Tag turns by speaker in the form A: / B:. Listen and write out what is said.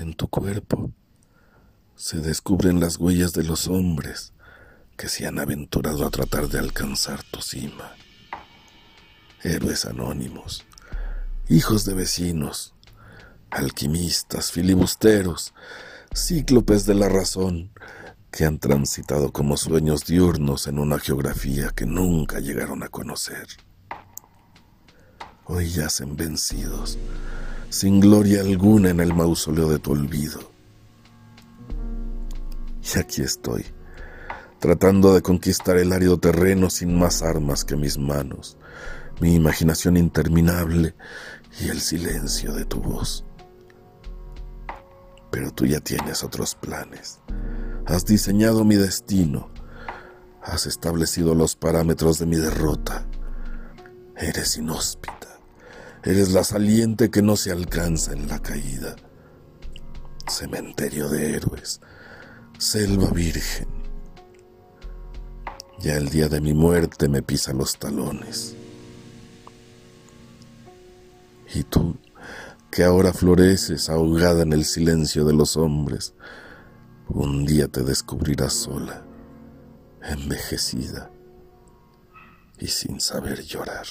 A: En tu cuerpo se descubren las huellas de los hombres que se han aventurado a tratar de alcanzar tu cima. Héroes anónimos, hijos de vecinos, alquimistas, filibusteros, cíclopes de la razón, que han transitado como sueños diurnos en una geografía que nunca llegaron a conocer. Hoy yacen vencidos, sin gloria alguna en el mausoleo de tu olvido. Y aquí estoy, tratando de conquistar el árido terreno sin más armas que mis manos, mi imaginación interminable y el silencio de tu voz. Pero tú ya tienes otros planes. Has diseñado mi destino. Has establecido los parámetros de mi derrota. Eres inhóspita. Eres la saliente que no se alcanza en la caída. Cementerio de héroes. Selva virgen. Ya el día de mi muerte me pisa los talones. Y tú, que ahora floreces ahogada en el silencio de los hombres, un día te descubrirás sola, envejecida y sin saber llorar.